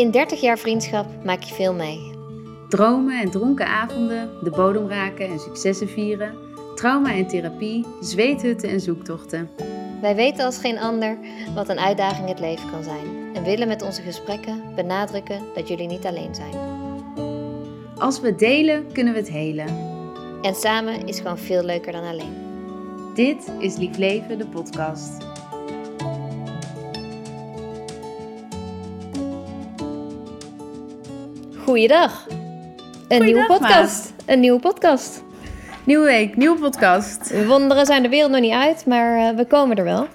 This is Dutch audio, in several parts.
In 30 jaar vriendschap maak je veel mee. Dromen en dronken avonden, de bodem raken en successen vieren, trauma en therapie, zweethutten en zoektochten. Wij weten als geen ander wat een uitdaging het leven kan zijn en willen met onze gesprekken benadrukken dat jullie niet alleen zijn. Als we delen, kunnen we het helen. En samen is gewoon veel leuker dan alleen. Dit is Lief Leven, de podcast. Goeiedag. Een nieuwe podcast. Een nieuwe podcast. Nieuwe week, nieuwe podcast. Wonderen zijn de wereld nog niet uit, maar uh, we komen er wel.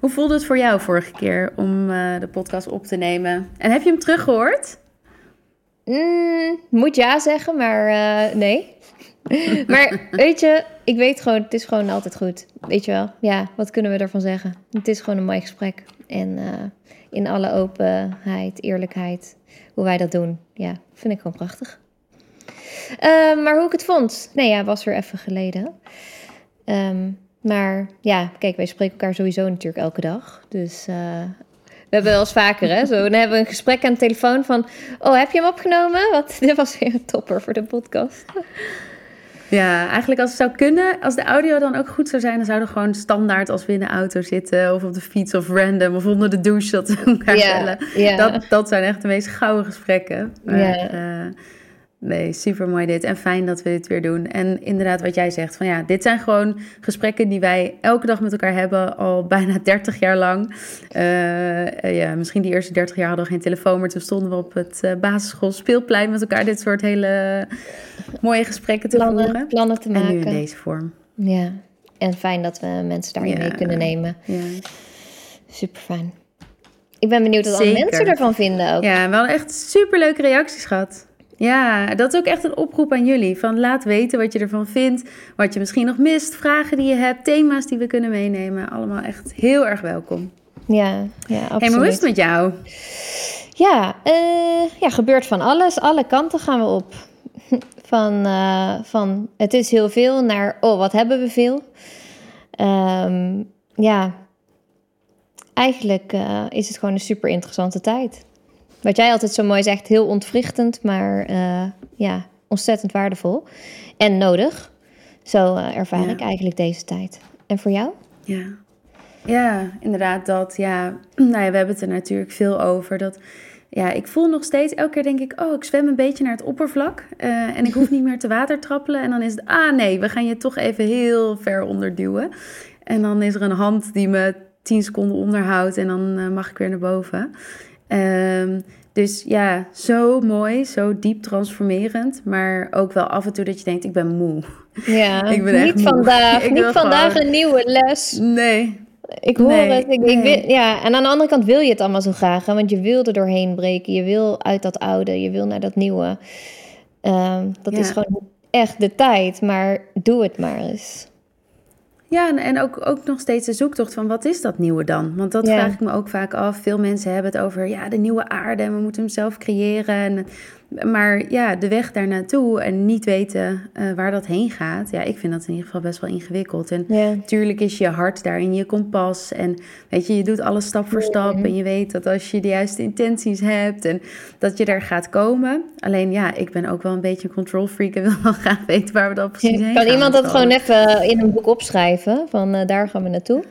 Hoe voelde het voor jou vorige keer om uh, de podcast op te nemen? En heb je hem teruggehoord? Mm, moet ja zeggen, maar uh, nee. maar weet je, ik weet gewoon, het is gewoon altijd goed. Weet je wel? Ja, wat kunnen we ervan zeggen? Het is gewoon een mooi gesprek. En in alle openheid, eerlijkheid, hoe wij dat doen. Ja, vind ik gewoon prachtig. Uh, maar hoe ik het vond? Nee, ja, was weer even geleden. Um, maar ja, kijk, wij spreken elkaar sowieso natuurlijk elke dag. Dus uh, we hebben wel eens vaker, hè? Zo, dan hebben we een gesprek aan de telefoon van... Oh, heb je hem opgenomen? Want dit was weer een topper voor de podcast. Ja, eigenlijk als het zou kunnen, als de audio dan ook goed zou zijn, dan zouden we gewoon standaard als we in de auto zitten of op de fiets of random of onder de douche dat we elkaar Ja. Dat, dat zijn echt de meest gouden gesprekken. Maar. Uh, Nee, super mooi dit. En fijn dat we dit weer doen. En inderdaad, wat jij zegt, van ja, dit zijn gewoon gesprekken die wij elke dag met elkaar hebben, al bijna 30 jaar lang. Uh, ja, misschien die eerste 30 jaar hadden we geen telefoon, maar toen stonden we op het uh, basisschool speelplein met elkaar dit soort hele mooie gesprekken te plannen, voeren. Plannen te maken. En nu in deze vorm. Ja, en fijn dat we mensen daarin mee kunnen nemen. Ja. Super fijn. Ik ben benieuwd wat andere mensen ervan vinden ook. Ja, wel echt super leuke reacties gehad. Ja, dat is ook echt een oproep aan jullie. Van laat weten wat je ervan vindt, wat je misschien nog mist, vragen die je hebt, thema's die we kunnen meenemen. Allemaal echt heel erg welkom. Ja, ja absoluut. Hey, maar hoe is het met jou? Ja, uh, ja, gebeurt van alles. Alle kanten gaan we op. Van, uh, van het is heel veel naar, oh, wat hebben we veel? Um, ja, eigenlijk uh, is het gewoon een super interessante tijd. Wat jij altijd zo mooi zegt, heel ontwrichtend, maar uh, ja, ontzettend waardevol en nodig. Zo uh, ervaar ik eigenlijk deze tijd. En voor jou? Ja, ja inderdaad dat. Ja, nou ja, we hebben het er natuurlijk veel over. Dat, ja, ik voel nog steeds, elke keer denk ik, oh, ik zwem een beetje naar het oppervlak. Uh, en ik hoef niet meer te water trappelen. En dan is het, ah nee, we gaan je toch even heel ver onderduwen. En dan is er een hand die me tien seconden onderhoudt en dan mag ik weer naar boven. Um, dus ja, zo mooi, zo diep transformerend. Maar ook wel af en toe dat je denkt, ik ben moe. Ja, ik ben niet vandaag. niet vandaag een nieuwe les. Nee. Ik hoor het. Ik, ik wil, ja, en aan de andere kant wil je het allemaal zo graag. want je wil er doorheen breken. Je wil uit dat oude. Je wil naar dat nieuwe. Um, dat is gewoon echt de tijd. Maar doe het maar eens. Ja, en ook, ook nog steeds de zoektocht van wat is dat nieuwe dan? Want dat vraag ik me ook vaak af. Veel mensen hebben het over ja, de nieuwe aarde en we moeten hem zelf creëren. En maar ja, de weg daar naartoe en niet weten uh, waar dat heen gaat. Ja, ik vind dat in ieder geval best wel ingewikkeld. En natuurlijk is je hart daarin je kompas. En weet je, je doet alles stap voor stap. En je weet dat als je de juiste intenties hebt en dat je daar gaat komen. Alleen ja, ik ben ook wel een beetje een control freak en wil wel graag weten waar we dan precies heen gaan. Kan iemand dat gewoon even in een boek opschrijven? Van uh, daar gaan we naartoe.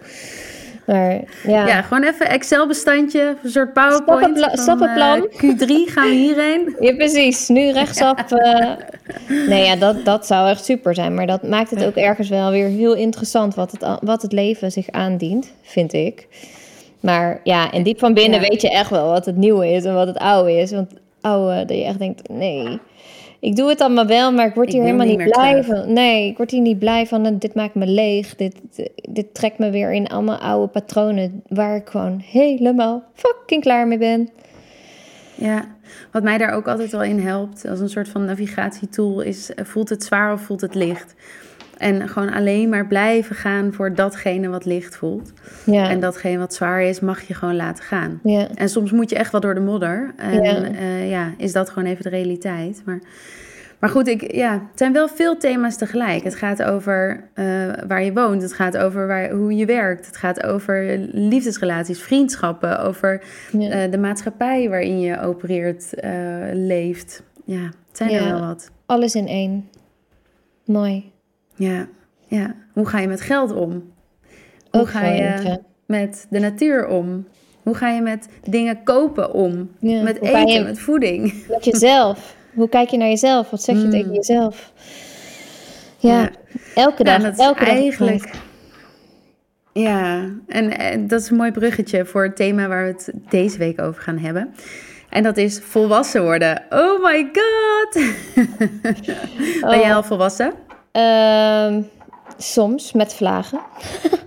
Maar, ja. ja, gewoon even Excel-bestandje, een soort PowerPoint. Stappenpla stappenplan. Uh, Q3 gaan we hierheen. Ja, precies. Nu rechtsaf. Uh, nee, ja, dat, dat zou echt super zijn. Maar dat maakt het ook ergens wel weer heel interessant wat het, wat het leven zich aandient, vind ik. Maar ja, en diep van binnen weet je echt wel wat het nieuwe is en wat het oude is. Want oude, dat je echt denkt, nee, ik doe het allemaal wel, maar ik word hier helemaal niet, blij van. Nee, ik word hier niet blij van. Dit maakt me leeg. Dit, dit trekt me weer in allemaal oude patronen waar ik gewoon helemaal fucking klaar mee ben. Ja, wat mij daar ook altijd wel in helpt, als een soort van navigatietool, is eh, voelt het zwaar of voelt het licht? En gewoon alleen maar blijven gaan voor datgene wat licht voelt. Ja. En datgene wat zwaar is, mag je gewoon laten gaan. Ja. En soms moet je echt wel door de modder. En ja, uh, ja is dat gewoon even de realiteit. Maar Maar goed, ik, ja, het zijn wel veel thema's tegelijk. Het gaat over uh, waar je woont. Het gaat over waar, hoe je werkt. Het gaat over liefdesrelaties, vriendschappen. Over ja. uh, de maatschappij waarin je opereert, leeft. Ja, het zijn er wel wat. Alles in één. Mooi. Ja, ja. Hoe ga je met geld om? Hoe ga je met de natuur om? Hoe ga je met dingen kopen om? met eten, je, met voeding? Met jezelf. Hoe kijk je naar jezelf? Wat zeg je mm. tegen jezelf? Ja, elke dag. Elke eigenlijk. Dag ja, en, en, dat is een mooi bruggetje voor het thema waar we het deze week over gaan hebben. En dat is volwassen worden. Oh my god! ben jij oh. al volwassen? Ehm, soms, met vlagen.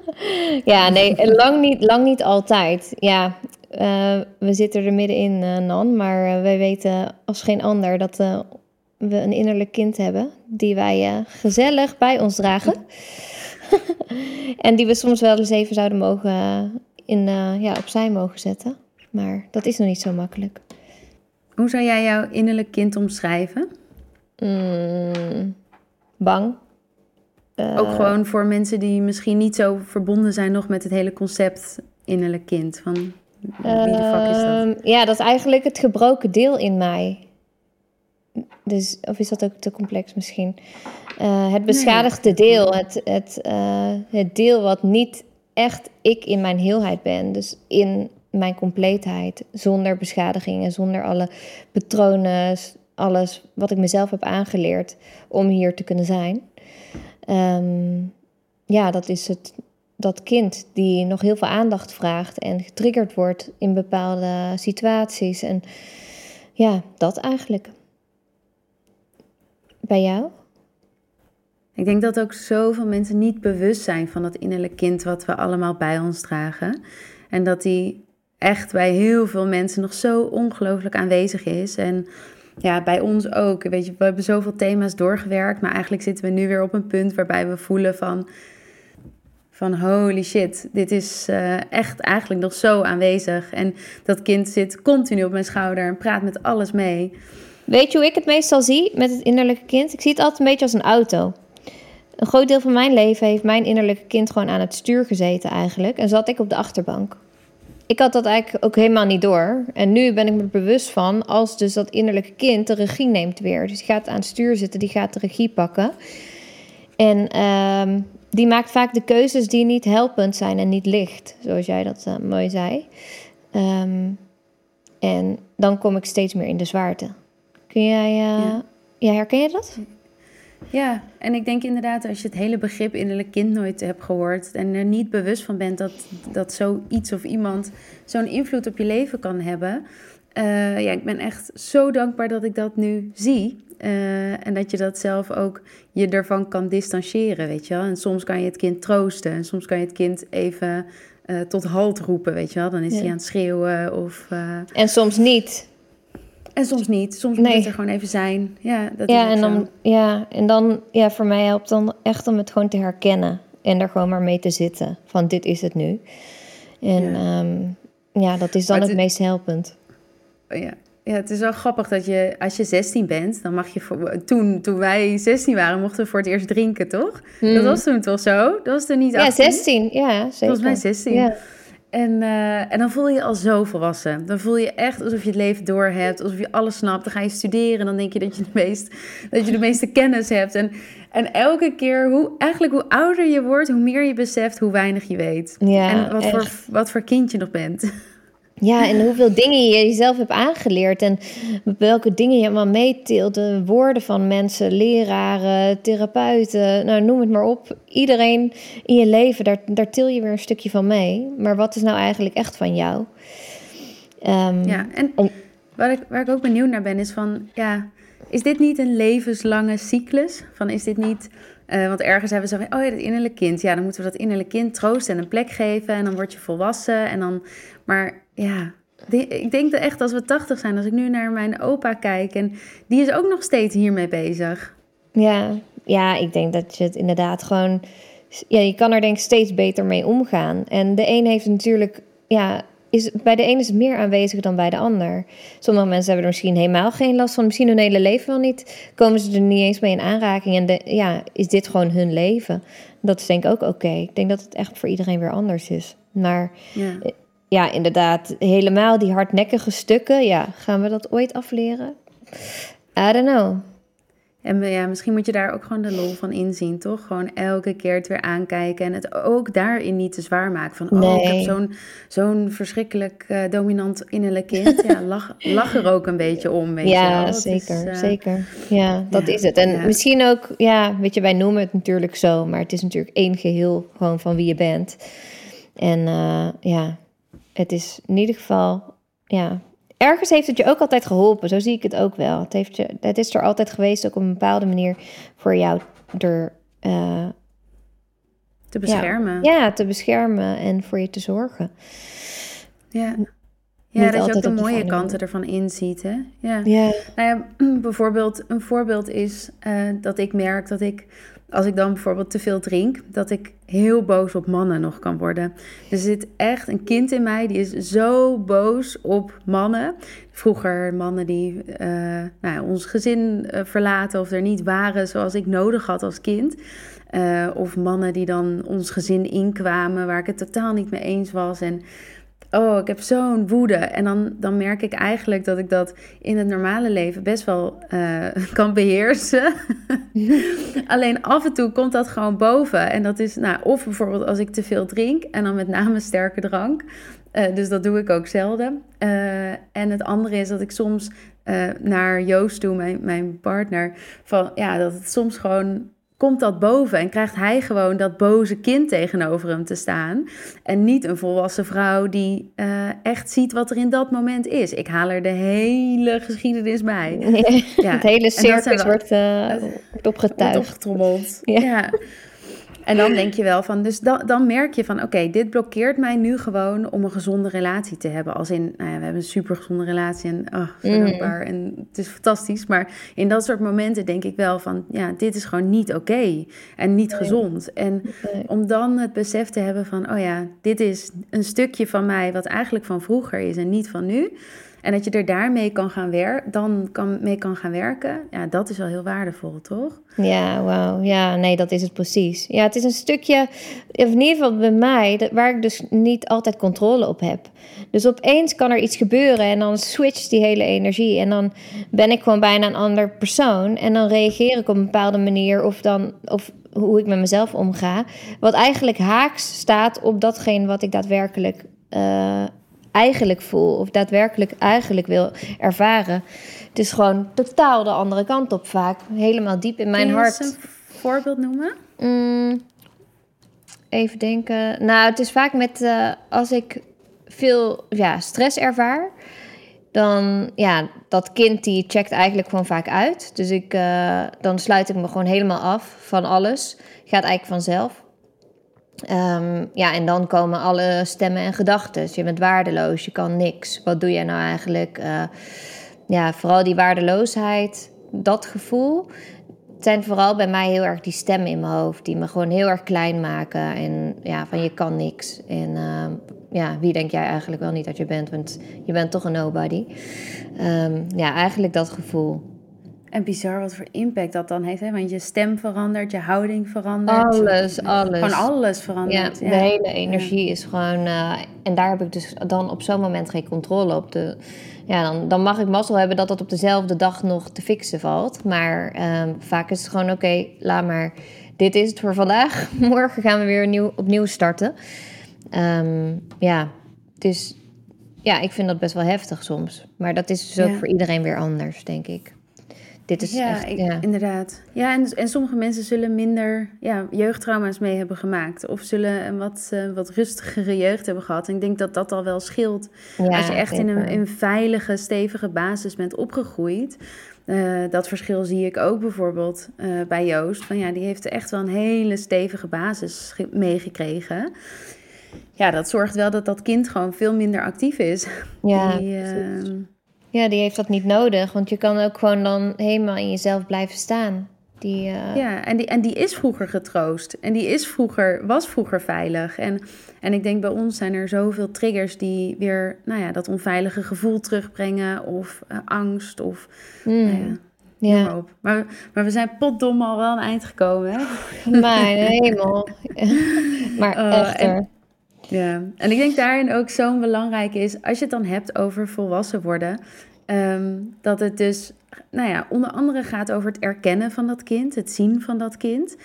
ja, nee, lang niet, lang niet altijd. Ja, uh, we zitten er middenin, uh, Nan, maar uh, wij weten als geen ander dat we een innerlijk kind hebben die wij gezellig bij ons dragen. en die we soms wel eens even zouden mogen in, ja, opzij mogen zetten. Maar dat is nog niet zo makkelijk. Hoe zou jij jouw innerlijk kind omschrijven? Mm, bang. Ook gewoon voor mensen die misschien niet zo verbonden zijn nog met het hele concept innerlijk kind. Van wie de fuck is dat? Ehm, ja, dat is eigenlijk het gebroken deel in mij. Dus, of is dat ook te complex misschien? Uh, het beschadigde deel, het, het, uh, het deel wat niet echt ik in mijn heelheid ben. Dus in mijn compleetheid, zonder beschadigingen, zonder alle patronen, alles wat ik mezelf heb aangeleerd om hier te kunnen zijn. Um, ja, dat is het, dat kind die nog heel veel aandacht vraagt en getriggerd wordt in bepaalde situaties. En ja, dat eigenlijk. Bij jou? Ik denk dat ook zoveel mensen niet bewust zijn van dat innerlijk kind wat we allemaal bij ons dragen. En dat die echt bij heel veel mensen nog zo ongelooflijk aanwezig is. En ja, bij ons ook. Weet je, we hebben zoveel thema's doorgewerkt, maar eigenlijk zitten we nu weer op een punt waarbij we voelen van van holy shit, dit is uh, echt eigenlijk nog zo aanwezig. En dat kind zit continu op mijn schouder en praat met alles mee. Weet je hoe ik het meestal zie met het innerlijke kind? Ik zie het altijd een beetje als een auto. Een groot deel van mijn leven heeft mijn innerlijke kind gewoon aan het stuur gezeten eigenlijk. En zat ik op de achterbank. Ik had dat eigenlijk ook helemaal niet door. En nu ben ik me bewust van als dus dat innerlijke kind de regie neemt weer. Dus die gaat aan het stuur zitten, die gaat de regie pakken. En ehm, die maakt vaak de keuzes die niet helpend zijn en niet licht, zoals jij dat uh, mooi zei. Um, en dan kom ik steeds meer in de zwaarte. Kun jij, uh, ja. ja. herken je dat? Ja, en ik denk inderdaad, als je het hele begrip innerlijk kind nooit hebt gehoord en er niet bewust van bent dat, dat zoiets of iemand zo'n invloed op je leven kan hebben. Uh, ja, ik ben echt zo dankbaar dat ik dat nu zie. Uh, en dat je dat zelf ook je ervan kan distancieren, weet je wel. En soms kan je het kind troosten en soms kan je het kind even uh, tot halt roepen, weet je wel. Dan is hij aan het schreeuwen of... en soms niet. En soms niet. Soms moet het er gewoon even zijn. Ja, dat ja, en dan, ja, en dan, ja, voor mij helpt dan echt om het gewoon te herkennen. En er gewoon maar mee te zitten. Van dit is het nu. En ja, um, ja dat is dan het, het meest helpend. Ja, ja, het is wel grappig dat je, als je 16 bent, dan mag je voor, toen, toen wij 16 waren, mochten we voor het eerst drinken, toch? Dat hmm. was toen toch zo? Dat was toen niet 18? Ja, 16, ja, zeker. Volgens mij 16. Ja. En, uh, en dan voel je je al zo volwassen. Dan voel je echt alsof je het leven door hebt, alsof je alles snapt. Dan ga je studeren en dan denk je dat je de, meest, dat je de meeste kennis hebt. En, en elke keer, hoe, eigenlijk hoe ouder je wordt, hoe meer je beseft hoe weinig je weet. Ja, en wat voor, wat voor kind je nog bent. Ja, en hoeveel dingen je jezelf hebt aangeleerd en welke dingen je allemaal meeteelt. De woorden van mensen, leraren, therapeuten, nou noem het maar op. Iedereen in je leven, daar, daar til je weer een stukje van mee. Maar wat is nou eigenlijk echt van jou? Um, ja, en, waar, ik, waar ik ook benieuwd naar ben is van, ja, is dit niet een levenslange cyclus? Van is dit niet... Uh, want ergens hebben ze van, oh ja, dat innerlijk kind. Ja, dan moeten we dat innerlijk kind troosten en een plek geven. En dan word je volwassen. En dan, maar ja, ik denk dat echt als we 80 zijn, als ik nu naar mijn opa kijk en die is ook nog steeds hiermee bezig. Ja, ja, ik denk dat je het inderdaad gewoon, ja, je kan er denk ik steeds beter mee omgaan. En de een heeft natuurlijk, ja, is, bij de ene is het meer aanwezig dan bij de ander. Sommige mensen hebben er misschien helemaal geen last van, misschien hun hele leven wel niet. Komen ze er niet eens mee in aanraking en de, ja, is dit gewoon hun leven? Dat is denk ik ook oké. Ik denk dat het echt voor iedereen weer anders is. Maar ja. Eh, ja, inderdaad, helemaal die hardnekkige stukken, ja, gaan we dat ooit afleren? I don't know. En ja, misschien moet je daar ook gewoon de lol van inzien, toch? Gewoon elke keer het weer aankijken en het ook daarin niet te zwaar maken. Van, oh, ik heb zo'n zo'n verschrikkelijk uh, dominant innerlijk kind. Ja, lach, lach er ook een beetje om, weet ja, je wel. zeker, uh, zeker. Ja, dat is het. En misschien ook, ja, weet je, wij noemen het natuurlijk zo, maar het is natuurlijk één geheel gewoon van wie je bent. En uh, ja, het is in ieder geval, ja, ergens heeft het je ook altijd geholpen. Zo zie ik het ook wel. Het, heeft je, het is er altijd geweest, ook op een bepaalde manier voor jou er. Uh, te beschermen. Ja, ja, te beschermen en voor je te zorgen. Ja. Ja, dat je ook de mooie kanten ervan inziet. Hè? Ja. ja. Nou ja, bijvoorbeeld, een voorbeeld is uh, dat ik merk dat ik als ik dan bijvoorbeeld te veel drink, dat ik heel boos op mannen nog kan worden. Er zit echt een kind in mij die is zo boos op mannen. Vroeger mannen die uh, nou, ons gezin uh, verlaten of er niet waren zoals ik nodig had als kind. Uh, of mannen die dan ons gezin inkwamen waar ik het totaal niet mee eens was. En oh, ik heb zo'n woede. En dan, dan merk ik eigenlijk dat ik dat in het normale leven best wel uh, kan beheersen. Alleen af en toe komt dat gewoon boven. En dat is, nou, of bijvoorbeeld als ik te veel drink en dan met name sterke drank. Uh, dus dat doe ik ook zelden. Uh, en het andere is dat ik soms naar Joost toe, mijn, mijn partner, van ja, dat het soms gewoon komt dat boven en krijgt hij gewoon dat boze kind tegenover hem te staan. En niet een volwassen vrouw die uh, echt ziet wat er in dat moment is. Ik haal er de hele geschiedenis bij. Ja, het hele circus wordt, uh, wordt opgetuigd. Wordt opgetrommeld. ja. ja. En dan denk je wel van, dus dan, dan merk je van, oké, dit blokkeert mij nu gewoon om een gezonde relatie te hebben. Als in, nou ja, we hebben een super gezonde relatie en oh, zo dankbaar en het is fantastisch. Maar in dat soort momenten denk ik wel van, ja, dit is gewoon niet oké en niet gezond. En om dan het besef te hebben van, oh ja, dit is een stukje van mij wat eigenlijk van vroeger is en niet van nu. En dat je er daarmee kan gaan werken, dan kan, mee kan gaan werken, ja, dat is wel heel waardevol, toch? Ja, wauw. Ja, nee, dat is het precies. Ja, het is een stukje, in ieder geval bij mij, waar ik dus niet altijd controle op heb. Dus opeens kan er iets gebeuren en dan switcht die hele energie. En dan ben ik gewoon bijna een ander persoon. En dan reageer ik op een bepaalde manier of dan, of hoe ik met mezelf omga. Wat eigenlijk haaks staat op datgene wat ik daadwerkelijk uh, eigenlijk voel of daadwerkelijk eigenlijk wil ervaren. Het is gewoon totaal de andere kant op vaak. Helemaal diep in mijn hart. een voorbeeld noemen? Mm, even denken. Nou, het is vaak met uh, als ik veel ja, stress ervaar. Dan, ja, dat kind die checkt eigenlijk gewoon vaak uit. Dus ik, uh, dan sluit ik me gewoon helemaal af van alles. Gaat eigenlijk vanzelf. Um, ja, en dan komen alle stemmen en gedachten. Je bent waardeloos, je kan niks. Wat doe jij nou eigenlijk? Uh, ja, vooral die waardeloosheid, dat gevoel. Het zijn vooral bij mij heel erg die stemmen in mijn hoofd... die me gewoon heel erg klein maken. En ja, van je kan niks. En uh, ja, wie denk jij eigenlijk wel niet dat je bent? Want je bent toch een nobody. Um, ja, eigenlijk dat gevoel. En bizar wat voor impact dat dan heeft. Hè? Want je stem verandert, je houding verandert. Alles, alles. Gewoon alles verandert. Ja, de hele energie is gewoon... Uh, en daar heb ik dus dan op zo'n moment geen controle op. De, ja, dan, dan mag ik mazzel hebben dat dat op dezelfde dag nog te fixen valt. Maar um, vaak is het gewoon oké, okay, laat maar. Dit is het voor vandaag. Morgen gaan we weer nieuw, opnieuw starten. Um, ja, dus ja, ik vind dat best wel heftig soms. Maar dat is dus ook voor iedereen weer anders, denk ik. Dit is ja, echt, ja. inderdaad. Ja, en, en sommige mensen zullen minder ja, jeugdtrauma's mee hebben gemaakt. Of zullen een wat, uh, wat rustigere jeugd hebben gehad. En ik denk dat dat al wel scheelt. Als je echt in een, in veilige, stevige basis bent opgegroeid. Uh, dat verschil zie ik ook bijvoorbeeld uh, bij Joost. Van ja, die heeft echt wel een hele stevige basis meegekregen. Ja, dat zorgt wel dat dat kind gewoon veel minder actief is. Ja, die, ja, die heeft dat niet nodig. Want je kan ook gewoon dan helemaal in jezelf blijven staan. Die, uh... Ja, en die, en die is vroeger getroost. En die is vroeger, was vroeger veilig. En, en ik denk bij ons zijn er zoveel triggers die weer nou ja, dat onveilige gevoel terugbrengen. Of uh, angst. Of mm. nou ja, ja. Maar, maar we zijn potdom al wel aan het eind gekomen, hè? Mijn hemel. maar uh, echter. Ja, en ik denk daarin ook zo'n belangrijk is... als je het dan hebt over volwassen worden... Um, dat het dus, nou ja, onder andere gaat over het erkennen van dat kind... het zien van dat kind...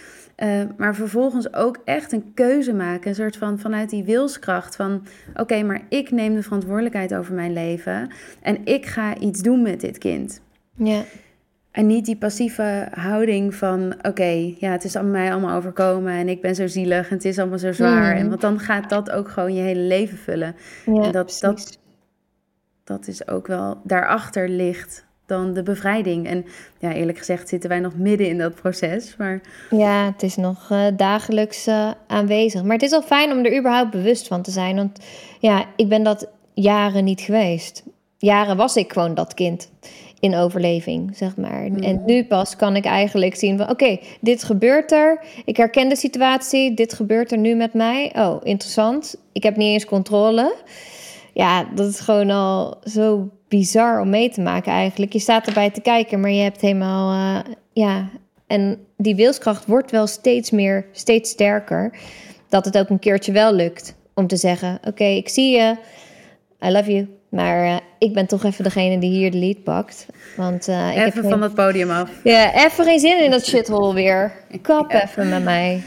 Uh, maar vervolgens ook echt een keuze maken. Een soort van vanuit die wilskracht van... oké, maar ik neem de verantwoordelijkheid over mijn leven... en ik ga iets doen met dit kind. Ja. En niet die passieve houding van: oké, ja, het is aan mij allemaal overkomen en ik ben zo zielig en het is allemaal zo zwaar. En, want dan gaat dat ook gewoon je hele leven vullen. Ja, en dat, dat, dat is ook wel daarachter ligt dan de bevrijding. En ja, eerlijk gezegd zitten wij nog midden in dat proces. Maar... Ja, het is nog uh, dagelijks uh, aanwezig. Maar het is al fijn om er überhaupt bewust van te zijn. Want ja, ik ben dat jaren niet geweest. Jaren was ik gewoon dat kind in overleving, zeg maar. En mm. nu pas kan ik eigenlijk zien van... oké, dit gebeurt er. Ik herken de situatie. Dit gebeurt er nu met mij. Oh, interessant. Ik heb niet eens controle. Ja, dat is gewoon al zo bizar om mee te maken eigenlijk. Je staat erbij te kijken, maar je hebt helemaal... Uh, ja, en die wilskracht wordt wel steeds meer, steeds sterker... dat het ook een keertje wel lukt om te zeggen... oké, ik zie je... I love you. Maar uh, ik ben toch even degene die hier de lead pakt. Want, uh, ik even heb van dat podium af. Ja, even geen zin in dat shithole weer. Kap even met mij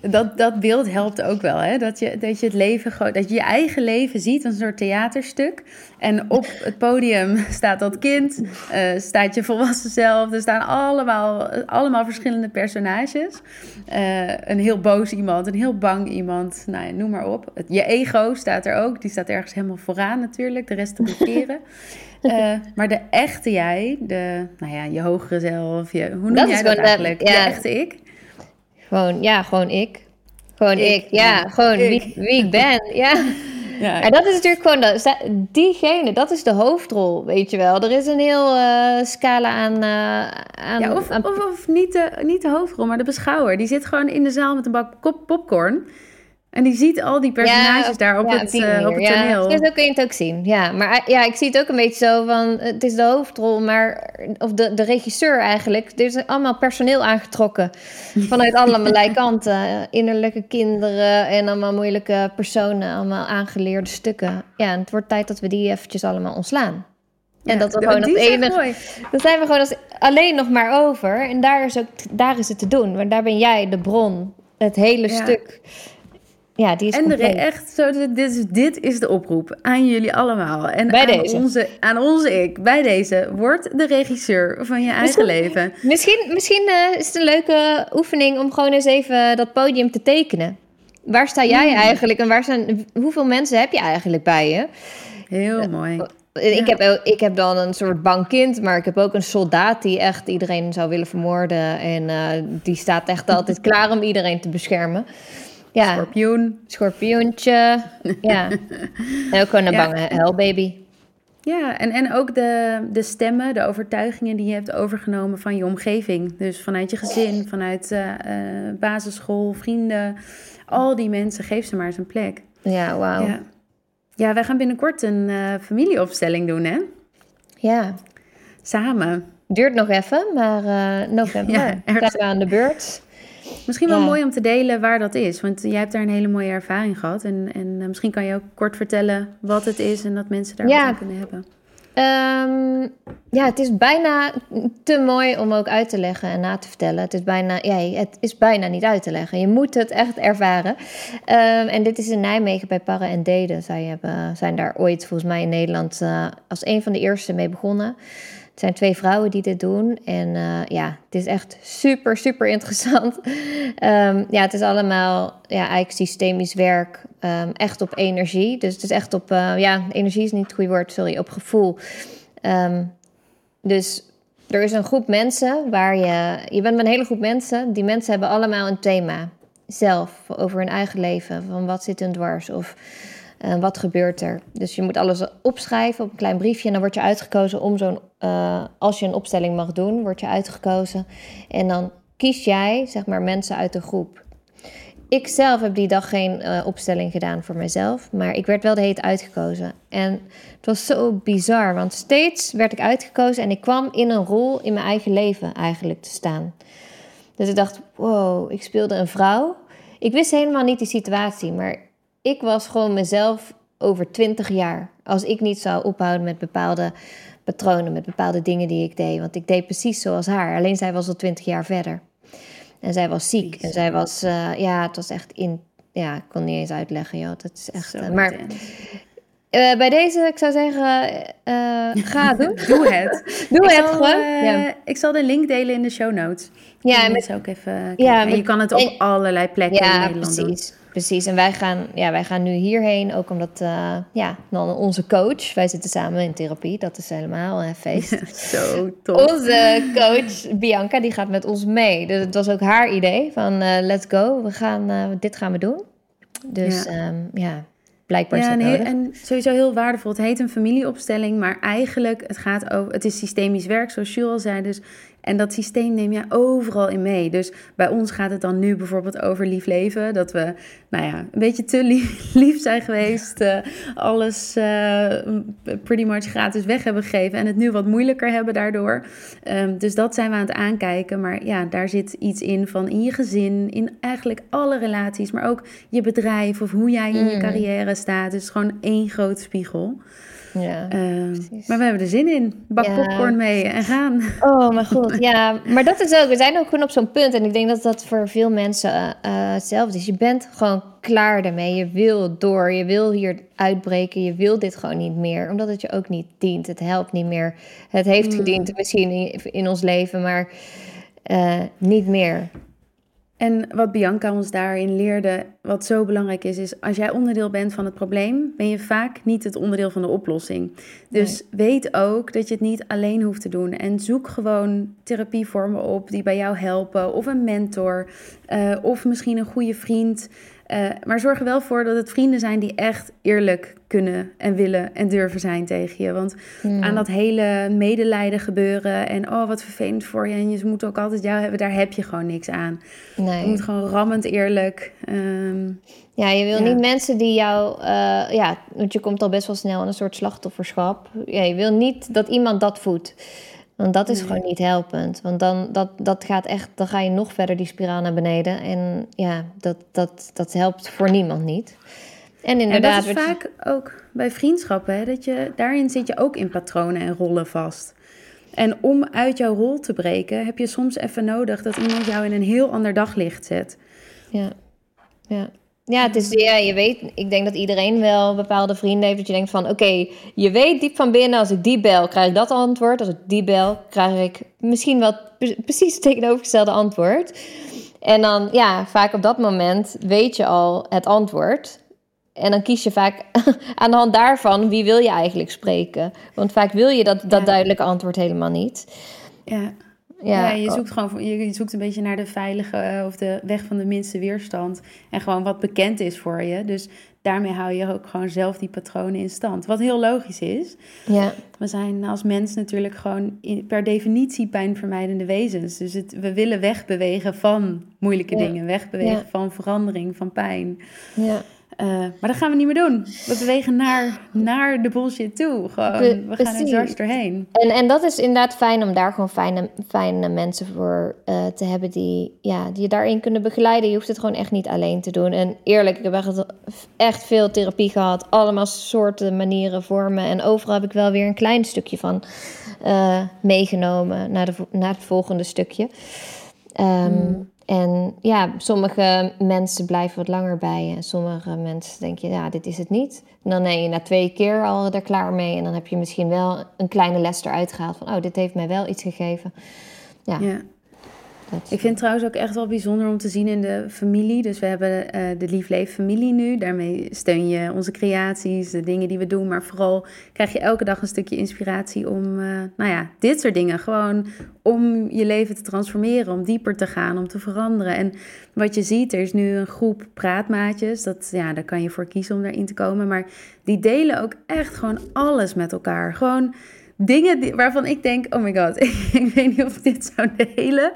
dat, dat beeld helpt ook wel. Hè? Dat, je, dat je het leven gewoon, dat je je eigen leven ziet als een soort theaterstuk. En op het podium staat dat kind, uh, staat je volwassen zelf. Er staan allemaal, allemaal verschillende personages. Uh, een heel boos iemand, een heel bang iemand. Nou ja, noem maar op. je ego staat er ook. Die staat ergens helemaal vooraan natuurlijk. De rest te blokkeren. Uh, maar de echte jij, de, nou ja, je hogere zelf, je, hoe noem dat jij dat eigenlijk? De, ja. de echte ik. Gewoon, ja, gewoon ik. Gewoon ik, ja. Gewoon Wie, wie ik ben, ja. Ja. En dat is natuurlijk gewoon, dat, diegene, dat is de hoofdrol, weet je wel. Er is een heel uh, scala aan... Uh, aan, ja, of, of, of, niet, de, niet de hoofdrol, maar de beschouwer. Die zit gewoon in de zaal met een bak popcorn. En die ziet al die personages daar op, het, uh, op het toneel. Ja, zo kun je het ook zien. Ja, maar eh, ja, ik zie het ook een beetje zo van... Het is de hoofdrol, maar... Of de, de regisseur eigenlijk. Er is allemaal personeel aangetrokken. Vanuit allerlei kanten. Innerlijke kinderen en allemaal moeilijke personen. Allemaal aangeleerde stukken. Ja, en het wordt tijd dat we die eventjes allemaal ontslaan. En dat we gewoon het enige. Dan zijn we gewoon als, alleen nog maar over. En daar is, ook, daar is het te doen. Want daar ben jij de bron. Het hele stuk. Ja, die is en echt zo, dit is, dit is de oproep aan jullie allemaal. En bij aan, deze. Onze, aan onze ik. Bij deze. Word de regisseur van je eigen leven. Misschien, misschien uh, is het een leuke oefening om gewoon eens even dat podium te tekenen. Waar sta jij hmm. eigenlijk en waar zijn, hoeveel mensen heb je eigenlijk bij je? Heel uh, mooi. Ik, heb, ik heb dan een soort bang kind, maar ik heb ook een soldaat die echt iedereen zou willen vermoorden. En uh, die staat echt altijd klaar om iedereen te beschermen. Ja. Schorpioen. Schorpioentje. ja. En ook gewoon een bange hellbaby. Ja, en, en ook de, de stemmen, de overtuigingen die je hebt overgenomen van je omgeving. Dus vanuit je gezin, vanuit uh, uh, basisschool, vrienden. Al die mensen, geef ze maar eens een plek. Ja, wauw. Ja. ja, wij gaan binnenkort een uh, familieopstelling doen, hè? Ja. Samen. Duurt nog even, maar november ja, zijn we aan de beurt. Misschien wel mooi om te delen waar dat is. Want jij hebt daar een hele mooie ervaring gehad. En, en uh, misschien kan je ook kort vertellen wat het is en dat mensen daar ja. wat kunnen hebben. Um, ja, het is bijna te mooi om ook uit te leggen en na te vertellen. Het is bijna, ja, het is bijna niet uit te leggen. Je moet het echt ervaren. Um, en dit is in Nijmegen bij Parra en Deden. Zij hebben, zijn daar ooit volgens mij in Nederland uh, als een van de eerste mee begonnen. Het zijn twee vrouwen die dit doen. En uh, ja, het is echt super, super interessant. um, ja, het is allemaal ja, eigenlijk systemisch werk. Um, echt op energie. Dus het is echt op, uh, ja, energie is niet het goede woord, sorry, op gevoel. Um, dus er is een groep mensen waar je, je bent met een hele groep mensen. Die mensen hebben allemaal een thema zelf over hun eigen leven. Van wat zit hun dwars of uh, wat gebeurt er? Dus je moet alles opschrijven op een klein briefje. En dan word je uitgekozen om zo'n. Uh, als je een opstelling mag doen, word je uitgekozen. En dan kies jij, zeg maar, mensen uit de groep. Ik zelf heb die dag geen uh, opstelling gedaan voor mezelf, maar ik werd wel de heet uitgekozen. En het was zo bizar, want steeds werd ik uitgekozen en ik kwam in een rol in mijn eigen leven eigenlijk te staan. Dus ik dacht, wow, ik speelde een vrouw. Ik wist helemaal niet die situatie, maar ik was gewoon mezelf over twintig jaar. Als ik niet zou ophouden met bepaalde patronen, met bepaalde dingen die ik deed. Want ik deed precies zoals haar, alleen zij was al twintig jaar verder. En zij was ziek. En zij was, uh, ja, het was echt in. Ja, ik kon niet eens uitleggen, joh. Dat is echt. Uh, maar uh, bij deze, ik zou zeggen, ga doen. Doe het. Doe ik het gewoon. Ja. Ik zal de link delen in de show notes. Ja, met, ook even. Ja, met, en je kan het op en, allerlei plekken in Nederland precies. doen. Precies, en wij gaan, ja, wij gaan nu hierheen, ook omdat uh, ja, dan onze coach, wij zitten samen in therapie, dat is helemaal een feest. zo tof. Onze coach Bianca, die gaat met ons mee. Dus het was ook haar idee van uh, let's go, we gaan, uh, dit gaan we doen. Dus ja, um, ja blijkbaar ja, is En sowieso heel waardevol. Het heet een familieopstelling, maar eigenlijk het gaat over, het is systemisch werk, zoals Jules al zei. Dus en dat systeem neem je overal in mee. Dus bij ons gaat het dan nu bijvoorbeeld over lief leven. Dat we, nou ja, een beetje te lief, zijn geweest. Uh, alles uh, pretty much gratis weg hebben gegeven. En het nu wat moeilijker hebben daardoor. Um, dus dat zijn we aan het aankijken. Maar ja, daar zit iets in van in je gezin. In eigenlijk alle relaties. Maar ook je bedrijf of hoe jij in je mm. carrière staat. Dus gewoon één groot spiegel. Ja, uh, maar we hebben er zin in. Bak popcorn mee en gaan. Oh mijn god, ja. Maar dat is ook, we zijn ook gewoon op zo'n punt. En ik denk dat dat voor veel mensen uh, hetzelfde is. Je bent gewoon klaar daarmee. Je wil door. Je wil hier uitbreken. Je wil dit gewoon niet meer. Omdat het je ook niet dient. Het helpt niet meer. Het heeft mm. gediend misschien in, in ons leven, maar uh, niet meer. En wat Bianca ons daarin leerde, wat zo belangrijk is, is als jij onderdeel bent van het probleem, ben je vaak niet het onderdeel van de oplossing. Dus weet ook dat je het niet alleen hoeft te doen. En zoek gewoon therapievormen op die bij jou helpen, of een mentor, uh, of misschien een goede vriend. Uh, maar zorg er wel voor dat het vrienden zijn die echt eerlijk kunnen en willen en durven zijn tegen je. Want aan dat hele medelijden gebeuren en oh wat vervelend voor je en je moet ook altijd jou hebben, daar heb je gewoon niks aan. Nee. Je moet gewoon rammend eerlijk. Um, ja, je wil niet mensen die jou, uh, ja, want je komt al best wel snel in een soort slachtofferschap. Ja, je wil niet dat iemand dat voedt. Want dat is gewoon niet helpend. Want dan, dat, dat gaat echt, dan ga je nog verder die spiraal naar beneden. En ja, dat, dat, dat helpt voor niemand niet. En inderdaad. En dat is vaak ook bij vriendschappen, hè, dat je, daarin zit je ook in patronen en rollen vast. En om uit jouw rol te breken, heb je soms even nodig dat iemand jou in een heel ander daglicht zet. Ja, ja. Ja, het is, ja, je weet, ik denk dat iedereen wel bepaalde vrienden heeft. Dat je denkt van, oké, je weet diep van binnen, als ik die bel, krijg ik dat antwoord. Als ik die bel, krijg ik misschien wel precies het tegenovergestelde antwoord. En dan, ja, vaak op dat moment weet je al het antwoord. En dan kies je vaak aan de hand daarvan, wie wil je eigenlijk spreken? Want vaak wil je dat, dat duidelijke antwoord helemaal niet. Ja. Ja, je zoekt gewoon je zoekt een beetje naar de veilige eh, of de weg van de minste weerstand. En gewoon wat bekend is voor je. Dus daarmee hou je ook gewoon zelf die patronen in stand. Wat heel logisch is. Ja. We zijn als mens natuurlijk gewoon per definitie pijnvermijdende wezens. Dus het, we willen wegbewegen van moeilijke dingen, wegbewegen van verandering, van pijn. Ja. Uh, maar dat gaan we niet meer doen. We bewegen naar, naar de bullshit toe. Gewoon, we gaan er dwars doorheen. En, en dat is inderdaad fijn om daar gewoon fijne, fijne mensen voor uh, te hebben die, ja, die je daarin kunnen begeleiden. Je hoeft het gewoon echt niet alleen te doen. En eerlijk, ik heb echt, echt veel therapie gehad. Allemaal soorten, manieren, vormen. En overal heb ik wel weer een klein stukje van uh, meegenomen naar, de, naar het volgende stukje. Um, en ja, sommige mensen blijven wat langer bij je. En sommige mensen denken, ja, dit is het niet. En dan ben je na twee keer al er klaar mee. En dan heb je misschien wel een kleine les eruit gehaald van, oh, dit heeft mij wel iets gegeven. Ja. ja. Ik vind het trouwens ook echt wel bijzonder om te zien in de familie. Dus we hebben uh, de Lief Leef familie nu. Daarmee steun je onze creaties, de dingen die we doen. Maar vooral krijg je elke dag een stukje inspiratie om, uh, nou ja, dit soort dingen. Gewoon om je leven te transformeren, om dieper te gaan, om te veranderen. En wat je ziet, er is nu een groep praatmaatjes. Dat, ja, daar kan je voor kiezen om daarin te komen. Maar die delen ook echt gewoon alles met elkaar. Gewoon dingen die, waarvan ik denk, oh my god, ik, weet niet of ik dit zou delen.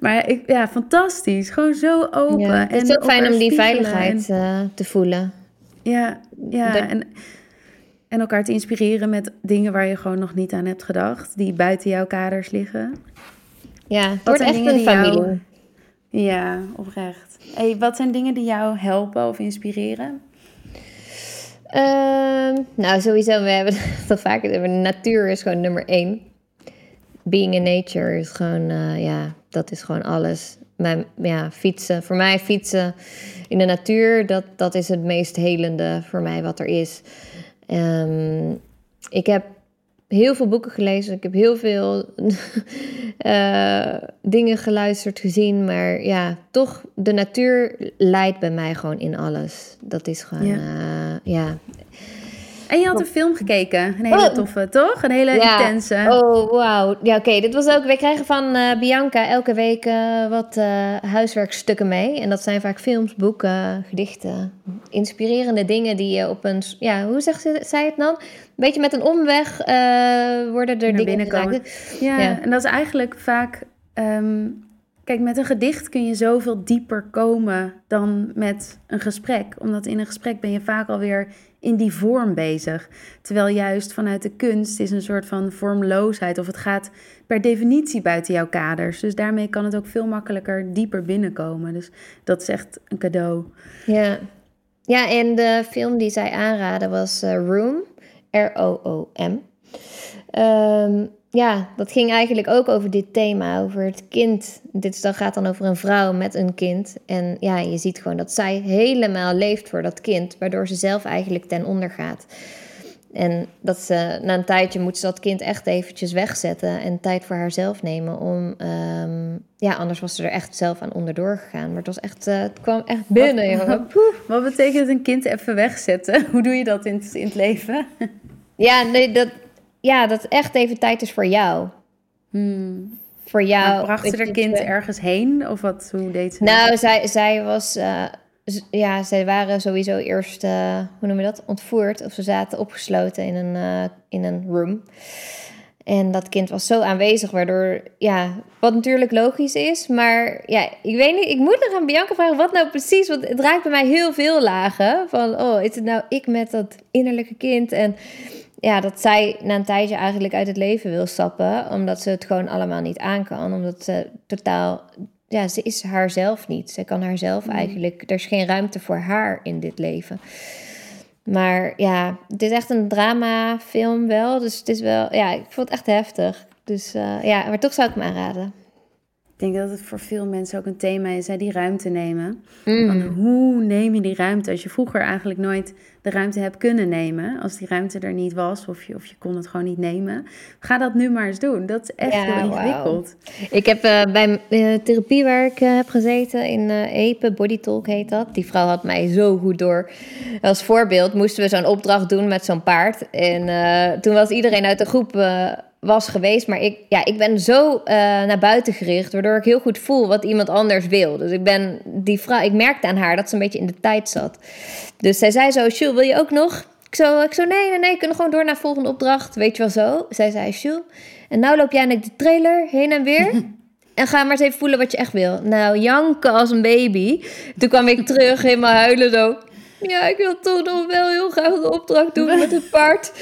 Maar ik, ja, fantastisch. Gewoon zo open. Ja, het is ook fijn om die veiligheid eh, te voelen. Ja, ja. En, en elkaar te inspireren met dingen waar je gewoon nog niet aan hebt gedacht. Die buiten jouw kaders liggen. Ja, het wordt echt een familie. ja, oprecht. Hey, wat zijn dingen die jou helpen of inspireren? Ehm, nou, sowieso, we hebben het al vaker natuur is gewoon nummer één. Being in nature is gewoon, uh, ja, dat is gewoon alles. Mijn, ja, fietsen. Voor mij fietsen in de natuur, dat, dat is het meest helende voor mij wat er is. Um, ik heb heel veel boeken gelezen. Ik heb heel veel uh, dingen geluisterd, gezien. Maar ja, toch, de natuur leidt bij mij gewoon in alles. Dat is gewoon, ja. Uh, ja. En je had een film gekeken. Een hele oh. toffe, toch? Een hele intense. Oh, wauw. Ja, oké. Dit was ook... We krijgen van uh, Bianca elke week uh, wat uh, huiswerkstukken mee. En dat zijn vaak films, boeken, gedichten. Inspirerende dingen die je op een... Ja, hoe zegt ze, zij het dan? Een beetje met een omweg worden er dingen. Ja, ja, en dat is eigenlijk vaak... Um, Kijk, met een gedicht kun je zoveel dieper komen dan met een gesprek. Omdat in een gesprek ben je vaak alweer in die vorm bezig. Terwijl juist vanuit de kunst is een soort van vormloosheid. Of het gaat per definitie buiten jouw kaders. Dus daarmee kan het ook veel makkelijker dieper binnenkomen. Dus dat is echt een cadeau. Ja, ja en de film die zij aanraden was uh, Room. R-O-O-M. Um, ja, dat ging eigenlijk ook over dit thema, over het kind. Dit dan gaat dan over een vrouw met een kind. En ja, je ziet gewoon dat zij helemaal leeft voor dat kind, waardoor ze zelf eigenlijk ten onder gaat. En dat ze na een tijdje moet ze dat kind echt eventjes wegzetten en tijd voor haarzelf nemen. Om, um, ja, anders was ze er echt zelf aan onderdoor gegaan. Maar het was echt, uh, het kwam echt binnen. Wat, wat betekent een kind even wegzetten? Hoe doe je dat in het, in het leven? Ja, nee, dat, ja, dat echt even tijd is voor jou. Hmm. Voor jou. Maar bracht ze haar kind ergens heen? Of wat, hoe deed ze Nou, zij, zij was... Uh, ja, zij waren sowieso eerst, uh, hoe noem je dat, ontvoerd. Of ze zaten opgesloten in een, uh, in een room. En dat kind was zo aanwezig, waardoor, ja, wat natuurlijk logisch is. Maar ja, ik weet niet, ik moet nog aan Bianca vragen wat nou precies, want het raakt bij mij heel veel lagen. Van, oh, is het nou ik met dat innerlijke kind? En ja, dat zij na een tijdje eigenlijk uit het leven wil stappen, omdat ze het gewoon allemaal niet aan kan. Omdat ze totaal, ja, ze is haarzelf niet. Ze kan haarzelf mm. eigenlijk, er is geen ruimte voor haar in dit leven. Maar ja, het is echt een dramafilm wel. Dus het is wel, ja, ik vond het echt heftig. Dus uh, ja, maar toch zou ik hem aanraden. Ik denk dat het voor veel mensen ook een thema is, hè, die ruimte nemen. Mm. Van hoe neem je die ruimte als je vroeger eigenlijk nooit de ruimte hebt kunnen nemen. Als die ruimte er niet was of je, of je kon het gewoon niet nemen. Ga dat nu maar eens doen. Dat is echt heel ingewikkeld. Ik heb uh, bij uh, therapie waar ik uh, heb gezeten in Epe, Body Talk heet dat. Die vrouw had mij zo goed door. Als voorbeeld moesten we zo'n opdracht doen met zo'n paard. En toen was iedereen uit de groep was geweest. Maar ik, ja, ik ben zo uh, naar buiten gericht, waardoor ik heel goed voel wat iemand anders wil. Dus ik ben die vrouw, ik merkte aan haar dat ze een beetje in de tijd zat. Dus zij zei zo, Jules, wil je ook nog? Ik zo, ik zo nee, nee, nee, we kunnen gewoon door naar de volgende opdracht. Weet je wel zo? Zij zei, Jules, en nou loop jij naar de trailer heen en weer. En ga maar eens even voelen wat je echt wil. Nou, janken als een baby. Toen kwam ik terug, helemaal huilen zo. Ja, ik wil toch nog wel heel graag de opdracht doen met het paard.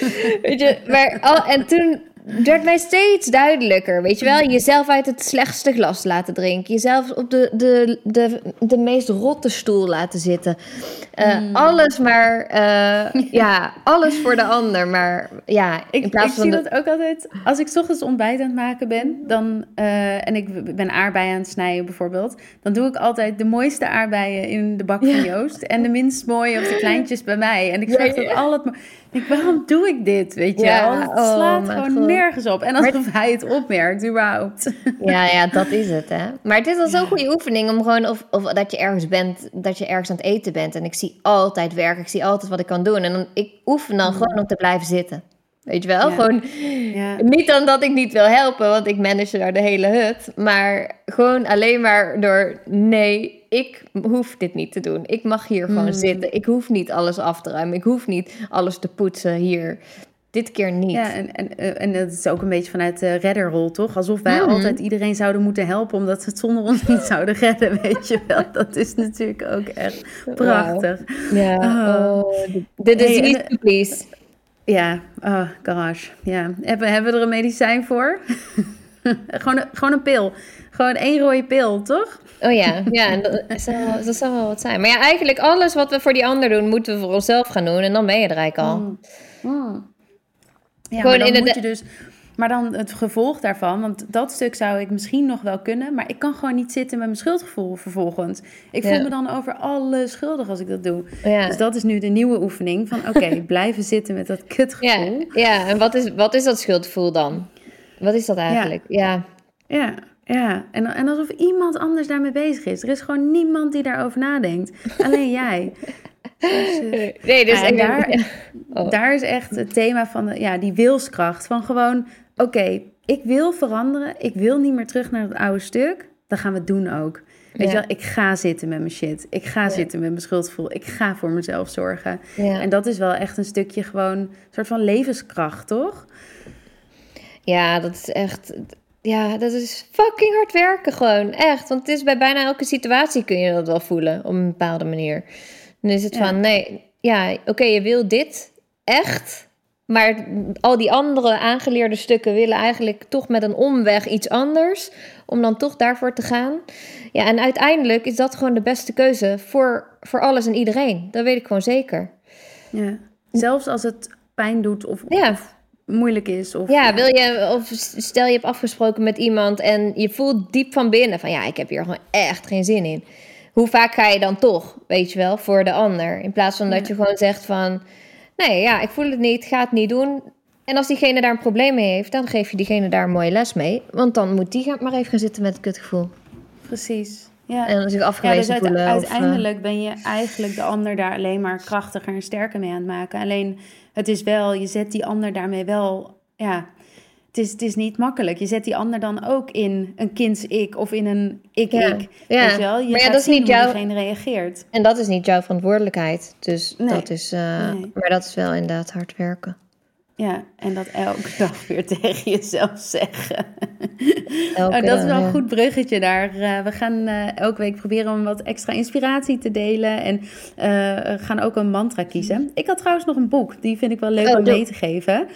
Weet je, maar al, en toen werd mij steeds duidelijker. Weet je wel, jezelf uit het slechtste glas laten drinken. Jezelf op de, de, de, de meest rotte stoel laten zitten. Uh, Alles maar, uh, ja, alles voor de ander. Maar ja, in ik, plaats ik van. Zie dat ook altijd. Als ik ochtends ontbijt aan het maken ben, dan. Uh, en ik ben aardbeien aan het snijden bijvoorbeeld. Dan doe ik altijd de mooiste aardbeien in de bak van Joost. En de minst mooie of de kleintjes bij mij. En ik zorg dat al het. Ik, waarom doe ik dit? Weet je wel? Het oh slaat gewoon nergens op. En alsof maar... hij het opmerkt, überhaupt. Ja, ja, dat is het, hè. Maar het is al zo'n goede oefening om gewoon... Of, of dat je ergens bent, dat je ergens aan het eten bent. En ik zie altijd werk, ik zie altijd wat ik kan doen. En dan, ik oefen dan gewoon om te blijven zitten. Weet je wel? Gewoon, ja. niet dan dat ik niet wil helpen, want ik manage daar de hele hut. Maar gewoon alleen maar door, nee, ik hoef dit niet te doen. Ik mag hier gewoon hmm. zitten. Ik hoef niet alles af te ruimen. Ik hoef niet alles te poetsen hier. Dit keer niet. Ja, en, en, eh, en dat is ook een beetje vanuit de redderrol, toch? Alsof wij mhm. altijd iedereen zouden moeten helpen... omdat ze het zonder ons niet zouden redden, weet je wel. Dat is natuurlijk ook echt prachtig. Ja, oh. oh dit is niet please. Ja, oh, garage. Ja. Hebben, hebben we er een medicijn voor? gewoon, een, gewoon een pil. Gewoon één rode pil, toch? Oh ja, ja dat, zou, dat wel wat zijn. Maar ja, eigenlijk alles wat we voor die ander doen, moeten we voor onszelf gaan doen. En dan ben je er eigenlijk al. Mm. Mm. Ja, Gewoon maar dan moet je dus... Maar dan het gevolg daarvan, want dat stuk zou ik misschien nog wel kunnen, maar ik kan gewoon niet zitten met mijn schuldgevoel vervolgens. Ik voel me dan over alles schuldig als ik dat doe. Ja. Dus dat is nu de nieuwe oefening van oké, blijven zitten met dat kutgevoel. Ja, ja. en wat is, wat is dat schuldgevoel dan? Wat is dat eigenlijk? Ja, ja. ja. En, en alsof iemand anders daarmee bezig is. Er is gewoon niemand die daarover nadenkt. Alleen jij. Dus, nee, dus en daar, oh. daar is echt het thema van de, ja, die wilskracht. Van gewoon, oké, ik wil veranderen. Ik wil niet meer terug naar het oude stuk. Dan gaan we het doen ook. Weet je wel, ik ga zitten met mijn shit. Ik ga zitten met mijn schuldgevoel. Ik ga voor mezelf zorgen. Ja. En dat is wel echt een stukje gewoon, een soort van levenskracht, toch? Ja, dat is echt. Ja, dat is fucking hard werken gewoon. Echt. Want het is bij bijna elke situatie kun je dat wel voelen op een bepaalde manier. Dan is het van, nee, ja, oké, je wil dit echt. Maar al die andere aangeleerde stukken willen eigenlijk toch met een omweg iets anders. Om dan toch daarvoor te gaan. Ja, en uiteindelijk is dat gewoon de beste keuze voor, voor alles en iedereen. Dat weet ik gewoon zeker. Ja, zelfs als het pijn doet of, ja. moeilijk is. Of, ja, wil je, of stel je hebt afgesproken met iemand en je voelt diep van binnen van ja, ik heb hier gewoon echt geen zin in hoe vaak ga je dan toch, weet je wel, voor de ander? In plaats van dat je gewoon zegt van, nee, ja, ik voel het niet, ga het niet doen. En als diegene daar een probleem mee heeft, dan geef je diegene daar een mooie les mee. Want dan moet die maar even gaan zitten met het kutgevoel. Precies. Ja. En zich afgewezen ja, dus voelen. Uiteindelijk of, ben je eigenlijk de ander daar alleen maar krachtiger en sterker mee aan het maken. Alleen het is wel, je zet die ander daarmee wel ja, het is, het is niet makkelijk. Je zet die ander dan ook in een kinds-ik of in een ik-ik. Ja. wel? Je maar ja, dat is niet jouw... reageert. En dat is niet jouw verantwoordelijkheid. Dus dat is... Uh, Maar dat is wel inderdaad hard werken. Ja, en dat elke dag weer tegen jezelf zeggen. oh, dat is wel een goed bruggetje daar. Uh, we gaan uh, elke week proberen om wat extra inspiratie te delen. En uh, gaan ook een mantra kiezen. Ik had trouwens nog een boek, die vind ik wel leuk oh, om mee te geven.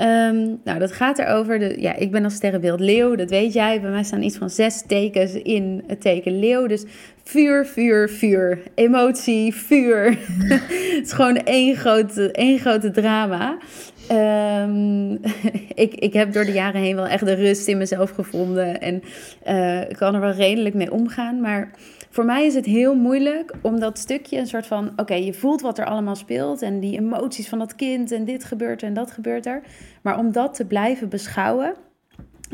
Um, nou, dat gaat erover. De, ja, ik ben als sterrenbeeld leeuw, dat weet jij. Bij mij staan iets van zes tekens in het teken leeuw. Dus vuur, vuur, vuur. Emotie, vuur. het is gewoon één grote, één grote drama. Um, ik, ik heb door de jaren heen wel echt de rust in mezelf gevonden. En uh, ik kan er wel redelijk mee omgaan. Maar voor mij is het heel moeilijk om dat stukje een soort van... Oké, je voelt wat er allemaal speelt en die emoties van dat kind en dit gebeurt er en dat gebeurt er. Maar om dat te blijven beschouwen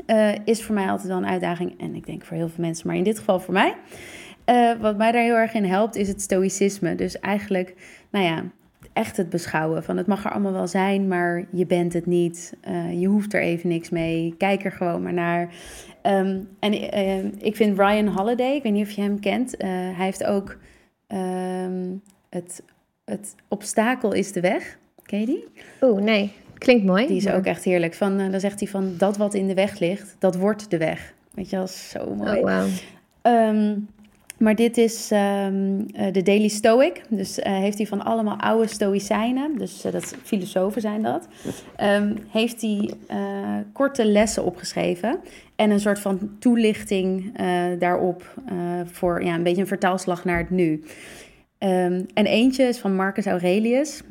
uh, is voor mij altijd wel een uitdaging. En ik denk voor heel veel mensen, maar in dit geval voor mij. Uh, wat mij daar heel erg in helpt is het stoïcisme. Dus eigenlijk, nou ja, echt het beschouwen. Van het mag er allemaal wel zijn, maar je bent het niet. Uh, je hoeft er even niks mee. Kijk er gewoon maar naar. Um, en uh, ik vind Ryan Holiday, ik weet niet of je hem kent. Uh, hij heeft ook um, het, het obstakel is de weg. Ken je die? Oeh, nee. Klinkt mooi. Die is maar... ook echt heerlijk. Van, dan zegt hij van dat wat in de weg ligt, dat wordt de weg. Weet je, is zo mooi. Oh, wow. Um, maar dit is um, de Daily Stoic. Dus uh, heeft hij van allemaal oude Stoïcijnen, dus uh, dat filosofen zijn dat, um, heeft hij korte lessen opgeschreven. En een soort van toelichting daarop voor ja, een beetje een vertaalslag naar het nu. Um, en eentje is van Marcus Aurelius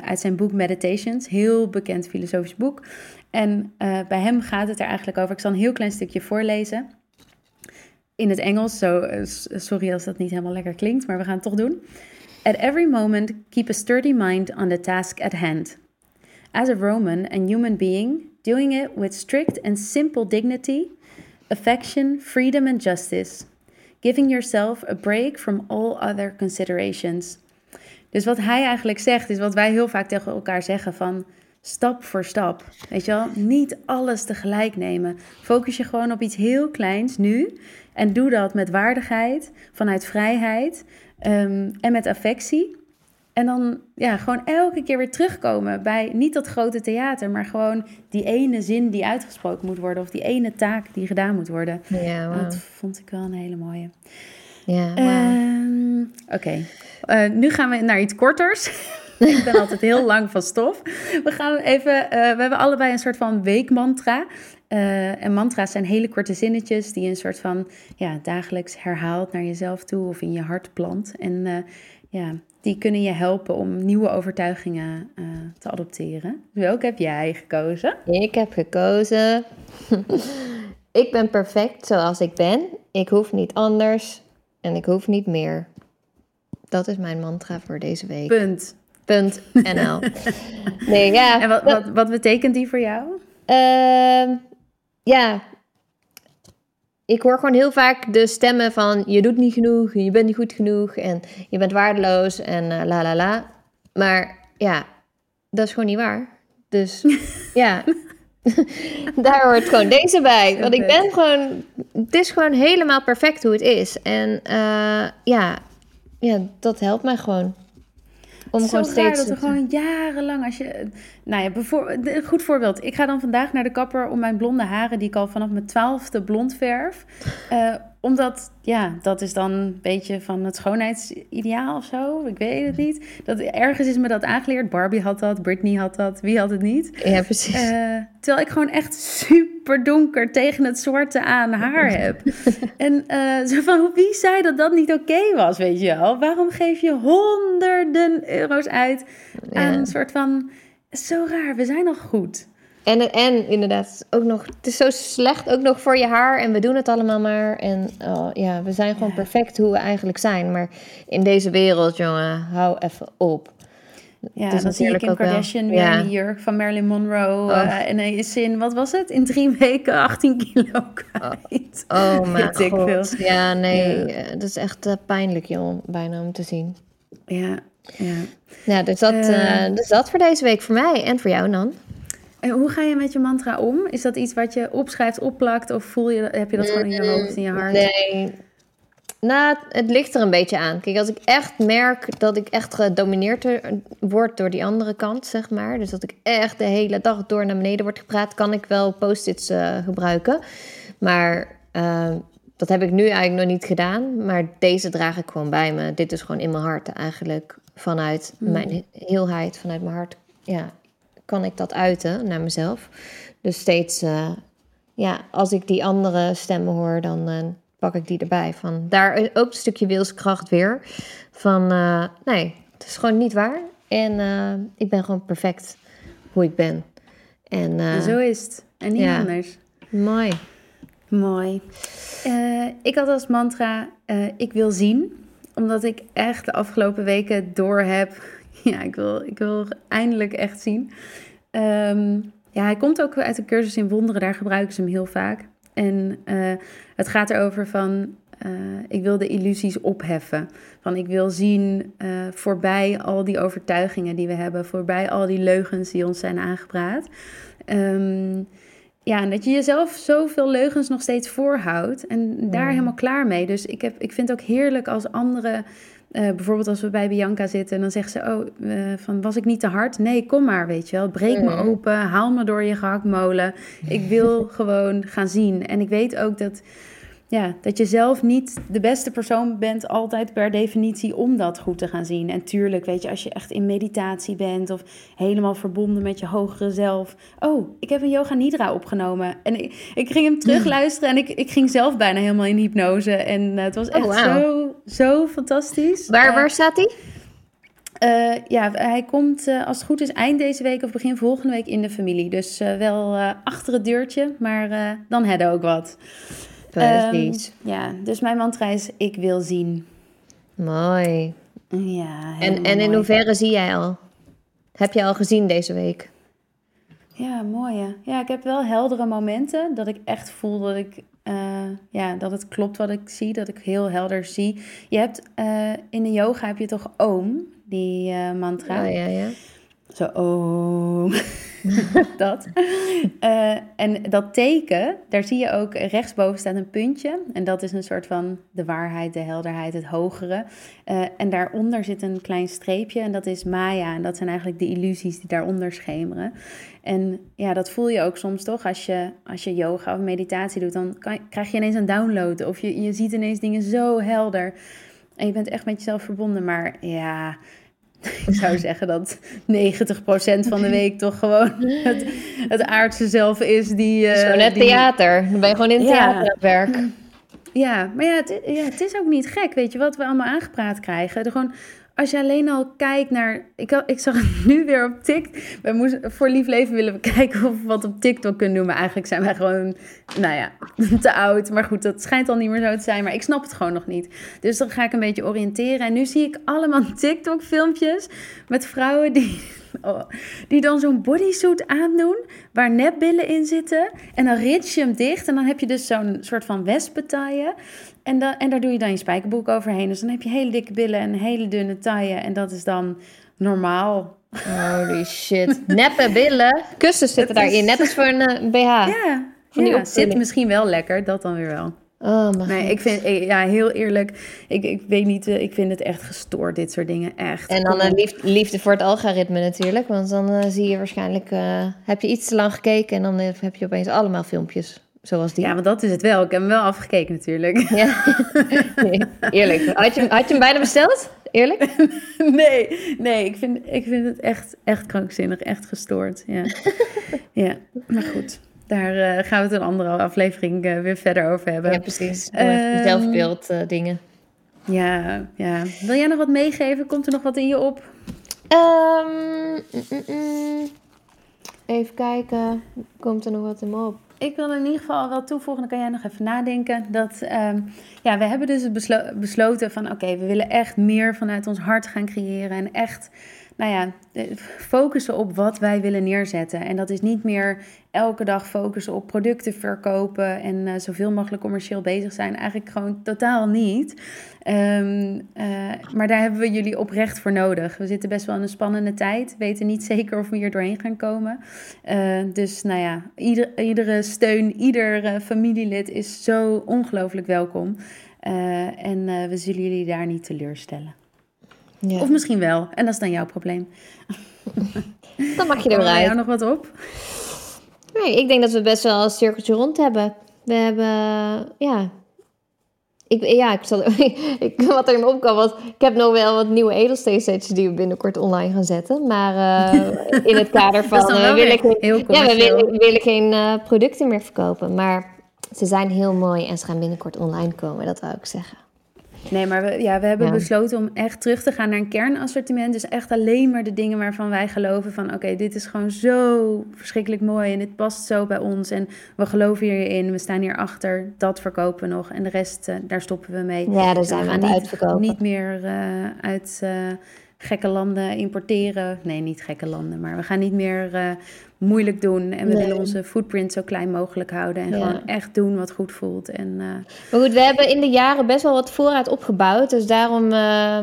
uit zijn boek Meditations, heel bekend filosofisch boek. En bij hem gaat het er eigenlijk over. Ik zal een heel klein stukje voorlezen in het Engels. Zo, eh, sorry als dat niet helemaal lekker klinkt, maar we gaan het toch doen. At every moment, keep a sturdy mind on the task at hand. As a Roman and human being, doing it with strict and simple dignity, affection, freedom, and justice. Giving yourself a break from all other considerations. Dus wat hij eigenlijk zegt, is wat wij heel vaak tegen elkaar zeggen: van stap voor stap. Weet je wel, niet alles tegelijk nemen. Focus je gewoon op iets heel kleins nu. En doe dat met waardigheid, vanuit vrijheid um, en met affectie. En dan ja, gewoon elke keer weer terugkomen bij niet dat grote theater, maar gewoon die ene zin die uitgesproken moet worden of die ene taak die gedaan moet worden. Ja, wow. Dat vond ik wel een hele mooie. Ja, wow. Ehm, oké, eh, nu gaan we naar iets korters. ik ben altijd heel lang van stof. We gaan even, uh, we hebben allebei een soort van weekmantra. Uh, en mantra's zijn hele korte zinnetjes die je een soort van ja, dagelijks herhaalt naar jezelf toe of in je hart plant. En ja, die kunnen je helpen om nieuwe overtuigingen uh, te adopteren. Welke heb jij gekozen? Ik heb gekozen. ik ben perfect zoals ik ben. Ik hoef niet anders en ik hoef niet meer. Dat is mijn mantra voor deze week. Punt. Punt NL. nee, ja. En wat, wat, wat betekent die voor jou? Uh, ja, ik hoor gewoon heel vaak de stemmen van je doet niet genoeg, je bent niet goed genoeg en je bent waardeloos en uh, la la la. Maar ja, dat is gewoon niet waar. Dus ja, daar hoort gewoon deze bij. Want ik ben gewoon, het is gewoon helemaal perfect hoe het is. En uh, ja, ja, dat helpt mij gewoon. Om Zo gewoon steeds dat we gewoon jarenlang, als je, nou ja, bijvoorbeeld, een goed voorbeeld. Ik ga dan vandaag naar de kapper om mijn blonde haren, die ik al vanaf mijn twaalfde blond verf. Uh, omdat, ja, dat is dan een beetje van het schoonheidsideaal of zo. Ik weet het niet. Dat, ergens is me dat aangeleerd. Barbie had dat, Britney had dat. Wie had het niet? Ja, precies. Uh, terwijl ik gewoon echt super donker tegen het zwarte aan haar heb. en uh, zo van, wie zei dat dat niet oké was, weet je wel? Waarom geef je honderden euro's uit aan een soort van... Zo raar, we zijn al goed. En, en inderdaad, ook nog, het is zo slecht ook nog voor je haar. En we doen het allemaal maar. En oh, ja, we zijn gewoon perfect hoe we eigenlijk zijn. Maar in deze wereld, jongen, hou even op. Ja, dan zie ik Kim Kardashian weer ja. in jurk van Marilyn Monroe. Oh. Uh, en hij is in, wat was het? In drie weken 18 kilo kwijt. Oh, oh mijn god. Ja, nee, ja. dat is echt uh, pijnlijk, joh, bijna om te zien. Ja, ja. Ja, dus dat, uh, dus dat voor deze week voor mij en voor jou, dan. En hoe ga je met je mantra om? Is dat iets wat je opschrijft, opplakt of voel je, heb je dat gewoon in je hoofd, in je hart? Nee. Nou, het ligt er een beetje aan. Kijk, als ik echt merk dat ik echt gedomineerd word door die andere kant, zeg maar. Dus dat ik echt de hele dag door naar beneden word gepraat, kan ik wel post-its uh, gebruiken. Maar uh, dat heb ik nu eigenlijk nog niet gedaan. Maar deze draag ik gewoon bij me. Dit is gewoon in mijn hart eigenlijk. Vanuit mm. mijn heelheid, vanuit mijn hart. Ja, kan ik dat uiten naar mezelf. Dus steeds, uh, ja, als ik die andere stemmen hoor, dan uh, pak ik die erbij. Van, daar ook een stukje wilskracht weer. Van, uh, nee, het is gewoon niet waar. En ik ben gewoon perfect hoe ik ben. En, Zo is het. En niet ja, anders. Mooi. Mooi. ik had als mantra, ik wil zien. Omdat ik echt de afgelopen weken door heb ja, ik wil, ik wil eindelijk echt zien. Ehm, ja, hij komt ook uit de cursus in wonderen, daar gebruiken ze hem heel vaak. En uh, het gaat erover van, uh, ik wil de illusies opheffen. Van ik wil zien uh, voorbij al die overtuigingen die we hebben, voorbij al die leugens die ons zijn aangepraat. Um, ja, en dat je jezelf zoveel leugens nog steeds voorhoudt en daar helemaal klaar mee. Dus ik, heb, ik vind het ook heerlijk als anderen uh, bijvoorbeeld als we bij Bianca zitten en dan zegt ze: Oh, uh, van was ik niet te hard? Nee, kom maar, weet je wel. Breek me open, haal me door je gehaktmolen. Ik wil gewoon gaan zien. En ik weet ook dat ja, dat je zelf niet de beste persoon bent, altijd per definitie, om dat goed te gaan zien. En tuurlijk, weet je, als je echt in meditatie bent of helemaal verbonden met je hogere zelf. Oh, ik heb een Yoga Nidra opgenomen. En ik, ik ging hem terugluisteren en ik, ik ging zelf bijna helemaal in hypnose. En uh, het was oh, echt zo, zo fantastisch. Waar, uh, waar staat hij? Uh, ja, hij komt uh, als het goed is eind deze week of begin volgende week in de familie. Dus uh, wel achter het deurtje, maar dan hadden ook wat. Um, ja, dus mijn mantra is: ik wil zien. Mooi. Ja. En, en in hoeverre zie jij al? Heb je al gezien deze week? Ja, mooi. Ja, ik heb wel heldere momenten dat ik echt voel dat ik uh, ja, dat het klopt wat ik zie, dat ik heel helder zie. Je hebt uh, in de yoga heb je toch oom, die uh, mantra. Ja, ja, ja. Zo, oh. dat. Uh, en dat teken, daar zie je ook rechtsboven staat een puntje. En dat is een soort van de waarheid, de helderheid, het hogere. Uh, en daaronder zit een klein streepje en dat is Maya. En dat zijn eigenlijk de illusies die daaronder schemeren. En ja, dat voel je ook soms toch? Als je, als je yoga of meditatie doet, dan krijg je ineens een download. Of je, je ziet ineens dingen zo helder. En je bent echt met jezelf verbonden. Maar ja, ik zou zeggen dat 90% van de week toch gewoon het, het aardse zelf is die... Uh, zo net theater. Dan ben je gewoon in het ja. theater aan werk. Ja, maar ja het, ja, het is ook niet gek, weet je, wat we allemaal aangepraat krijgen. Er gewoon als je alleen al kijkt naar. Ik, ik zag het nu weer op TikTok. Wij moesten, voor lief leven willen we kijken of we wat op TikTok kunnen doen. Maar eigenlijk zijn wij gewoon, nou ja, te oud. Maar goed, dat schijnt al niet meer zo te zijn. Maar ik snap het gewoon nog niet. Dus dan ga ik een beetje oriënteren. En nu zie ik allemaal TikTok-filmpjes met vrouwen die Oh, die dan zo'n bodysuit aandoen waar nepbillen in zitten. En dan rits je hem dicht en dan heb je dus zo'n soort van wespentaille. En, dan, en daar doe je dan je spijkerboek overheen. Dus dan heb je hele dikke billen en hele dunne taille. En dat is dan normaal. Holy shit. Neppe billen. Kussens zitten daarin, net als voor een BH. Ja, ja zit misschien wel lekker, dat dan weer wel. Oh, nee, ik vind, ja, heel eerlijk, ik, ik weet niet, eh, ik vind het echt gestoord, dit soort dingen, echt. En dan een liefde, liefde voor het algoritme natuurlijk, want dan uh, zie je waarschijnlijk, uh, heb je iets te lang gekeken en dan heb je opeens allemaal filmpjes zoals die. Ja, want dat is het wel. Ik heb hem wel afgekeken natuurlijk. Ja, nee, eerlijk. Had je, had je hem bijna besteld? Eerlijk? nee, nee, ik vind, ik vind het echt, echt krankzinnig, echt gestoord. Ja, ja maar goed. Daar uh, gaan we het een andere aflevering uh, weer verder over hebben. Ja, precies. Um, zelfbeeld uh, dingen. Ja, ja. Wil jij nog wat meegeven? Komt er nog wat in je op? Um, mm, mm, even kijken. Komt er nog wat in me op? Ik wil in ieder geval wel toevoegen, dan kan jij nog even nadenken. Dat um, ja, we hebben dus beslo besloten van oké, we willen echt meer vanuit ons hart gaan creëren. En echt nou ja, focussen op wat wij willen neerzetten. En dat is niet meer elke dag focussen op producten verkopen en uh, zoveel mogelijk commercieel bezig zijn. Eigenlijk gewoon totaal niet. Um, uh, maar daar hebben we jullie oprecht voor nodig. We zitten best wel in een spannende tijd. Weten niet zeker of we hier doorheen gaan komen. Dus nou ja, ieder, iedere steun, ieder familielid is zo ongelooflijk welkom. en we zullen jullie daar niet teleurstellen. Ja. Of misschien wel. En dat is dan jouw probleem. Dan mag je er wel uit. jou nog wat op? Nee, ik denk dat we best wel een cirkeltje rond hebben. We hebben, ja... Ik, ja, ik zal, ik, wat er in me opkwam was... Ik heb nog wel wat nieuwe edelsteensetjes die we binnenkort online gaan zetten. Maar uh, in het kader van... Uh, wil ik, heel ja, we willen, willen geen uh, producten meer verkopen. Maar ze zijn heel mooi en ze gaan binnenkort online komen. Dat wou ik zeggen. Nee, maar we, ja, we hebben besloten om echt terug te gaan naar een kernassortiment. Dus echt alleen maar de dingen waarvan wij geloven van... oké, dit is gewoon zo verschrikkelijk mooi en dit past zo bij ons. En we geloven hierin, we staan hier achter. Dat verkopen we nog en de rest, uh, daar stoppen we mee. Ja, daar zijn we, aan het uitverkopen. Niet meer uh, uit... Uh, gekke landen importeren. Nee, niet gekke landen, maar we gaan niet meer uh, moeilijk doen. En we willen onze footprint zo klein mogelijk houden. En gewoon echt doen wat goed voelt. En, uh... Maar goed, we hebben in de jaren best wel wat voorraad opgebouwd. Dus daarom uh,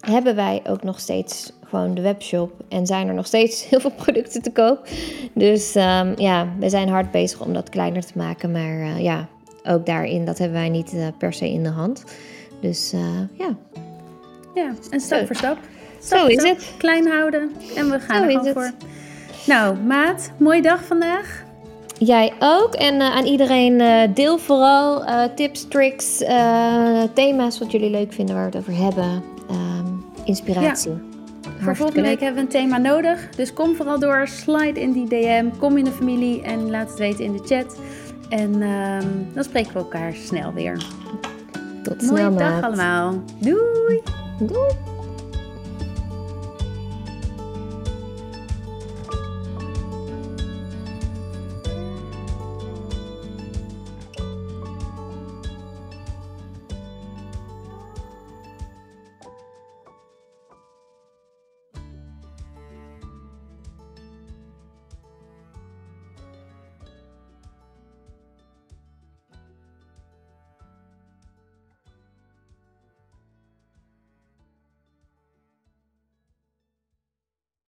hebben wij ook nog steeds gewoon de webshop. En zijn er nog steeds heel veel producten te koop. Dus um, ja, we zijn hard bezig om dat kleiner te maken. Maar uh, ja, ook daarin, dat hebben wij niet per se in de hand. Dus ja, ja, en stap voor stap. Zo is het. Klein houden en we gaan Zo er voor. Nou, maat, mooie dag vandaag. Jij ook. En uh, aan iedereen uh, deel vooral uh, tips, tricks, thema's wat jullie leuk vinden waar we het over hebben. Um, inspiratie. Ja. Voor volgende week hebben we een thema nodig. Dus kom vooral door, slide in die DM, kom in de familie en laat het weten in de chat. En um, dan spreken we elkaar snel weer. Tot snel, Mooie dag allemaal. Doei! Doei!